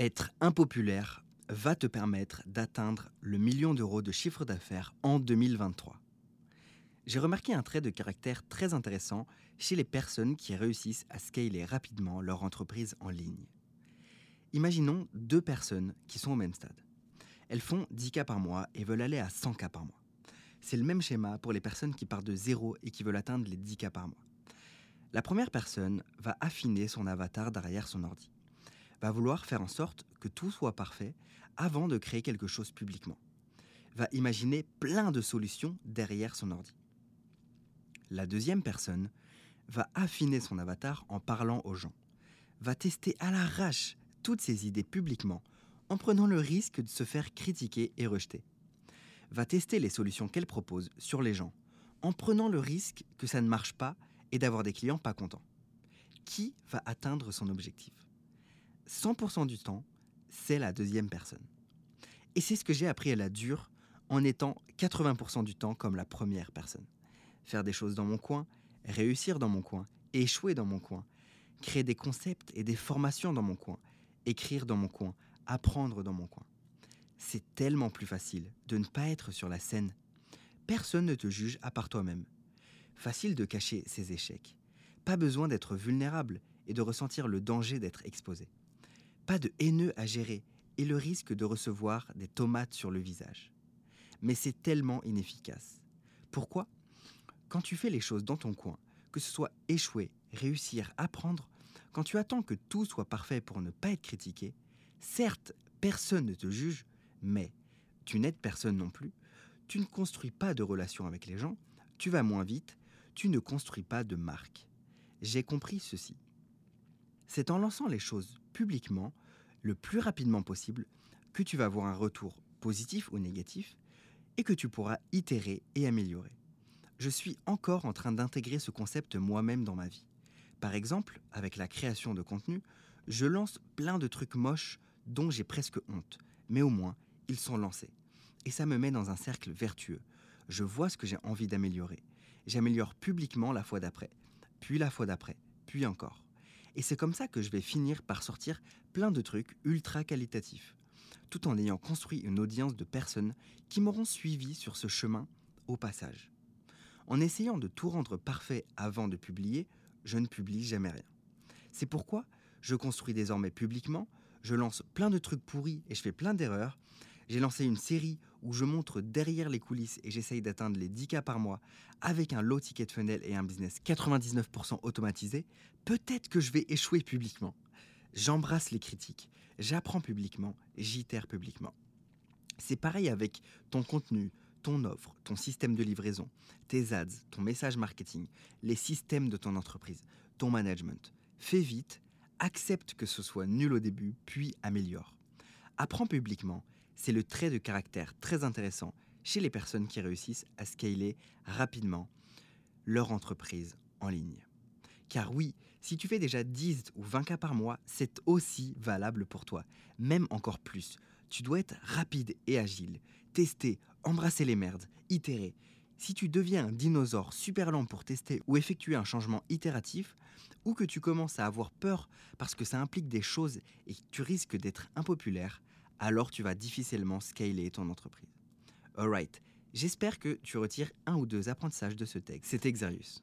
Être impopulaire va te permettre d'atteindre le million d'euros de chiffre d'affaires en 2023. J'ai remarqué un trait de caractère très intéressant chez les personnes qui réussissent à scaler rapidement leur entreprise en ligne. Imaginons deux personnes qui sont au même stade. Elles font 10 cas par mois et veulent aller à 100 cas par mois. C'est le même schéma pour les personnes qui partent de zéro et qui veulent atteindre les 10 cas par mois. La première personne va affiner son avatar derrière son ordi va vouloir faire en sorte que tout soit parfait avant de créer quelque chose publiquement. Va imaginer plein de solutions derrière son ordi. La deuxième personne va affiner son avatar en parlant aux gens. Va tester à l'arrache toutes ses idées publiquement en prenant le risque de se faire critiquer et rejeter. Va tester les solutions qu'elle propose sur les gens en prenant le risque que ça ne marche pas et d'avoir des clients pas contents. Qui va atteindre son objectif? 100% du temps, c'est la deuxième personne. Et c'est ce que j'ai appris à la dure en étant 80% du temps comme la première personne. Faire des choses dans mon coin, réussir dans mon coin, échouer dans mon coin, créer des concepts et des formations dans mon coin, écrire dans mon coin, apprendre dans mon coin. C'est tellement plus facile de ne pas être sur la scène. Personne ne te juge à part toi-même. Facile de cacher ses échecs. Pas besoin d'être vulnérable et de ressentir le danger d'être exposé pas de haineux à gérer et le risque de recevoir des tomates sur le visage. Mais c'est tellement inefficace. Pourquoi? Quand tu fais les choses dans ton coin, que ce soit échouer, réussir, apprendre, quand tu attends que tout soit parfait pour ne pas être critiqué, certes, personne ne te juge, mais tu n'aides personne non plus, tu ne construis pas de relation avec les gens, tu vas moins vite, tu ne construis pas de marque. J'ai compris ceci. C'est en lançant les choses publiquement le plus rapidement possible que tu vas avoir un retour positif ou négatif et que tu pourras itérer et améliorer. Je suis encore en train d'intégrer ce concept moi-même dans ma vie. Par exemple, avec la création de contenu, je lance plein de trucs moches dont j'ai presque honte, mais au moins, ils sont lancés. Et ça me met dans un cercle vertueux. Je vois ce que j'ai envie d'améliorer. J'améliore publiquement la fois d'après, puis la fois d'après, puis encore. Et c'est comme ça que je vais finir par sortir plein de trucs ultra qualitatifs, tout en ayant construit une audience de personnes qui m'auront suivi sur ce chemin au passage. En essayant de tout rendre parfait avant de publier, je ne publie jamais rien. C'est pourquoi je construis désormais publiquement, je lance plein de trucs pourris et je fais plein d'erreurs, j'ai lancé une série où je montre derrière les coulisses et j'essaye d'atteindre les 10 cas par mois avec un low ticket funnel et un business 99% automatisé. Peut-être que je vais échouer publiquement. J'embrasse les critiques, j'apprends publiquement, j'itère publiquement. C'est pareil avec ton contenu, ton offre, ton système de livraison, tes ads, ton message marketing, les systèmes de ton entreprise, ton management. Fais vite, accepte que ce soit nul au début, puis améliore. Apprends publiquement c'est le trait de caractère très intéressant chez les personnes qui réussissent à scaler rapidement leur entreprise en ligne. Car oui, si tu fais déjà 10 ou 20 cas par mois, c'est aussi valable pour toi, même encore plus. Tu dois être rapide et agile, tester, embrasser les merdes, itérer. Si tu deviens un dinosaure super lent pour tester ou effectuer un changement itératif, ou que tu commences à avoir peur parce que ça implique des choses et que tu risques d'être impopulaire, alors tu vas difficilement scaler ton entreprise. Alright, j'espère que tu retires un ou deux apprentissages de ce texte. C'était Xerius.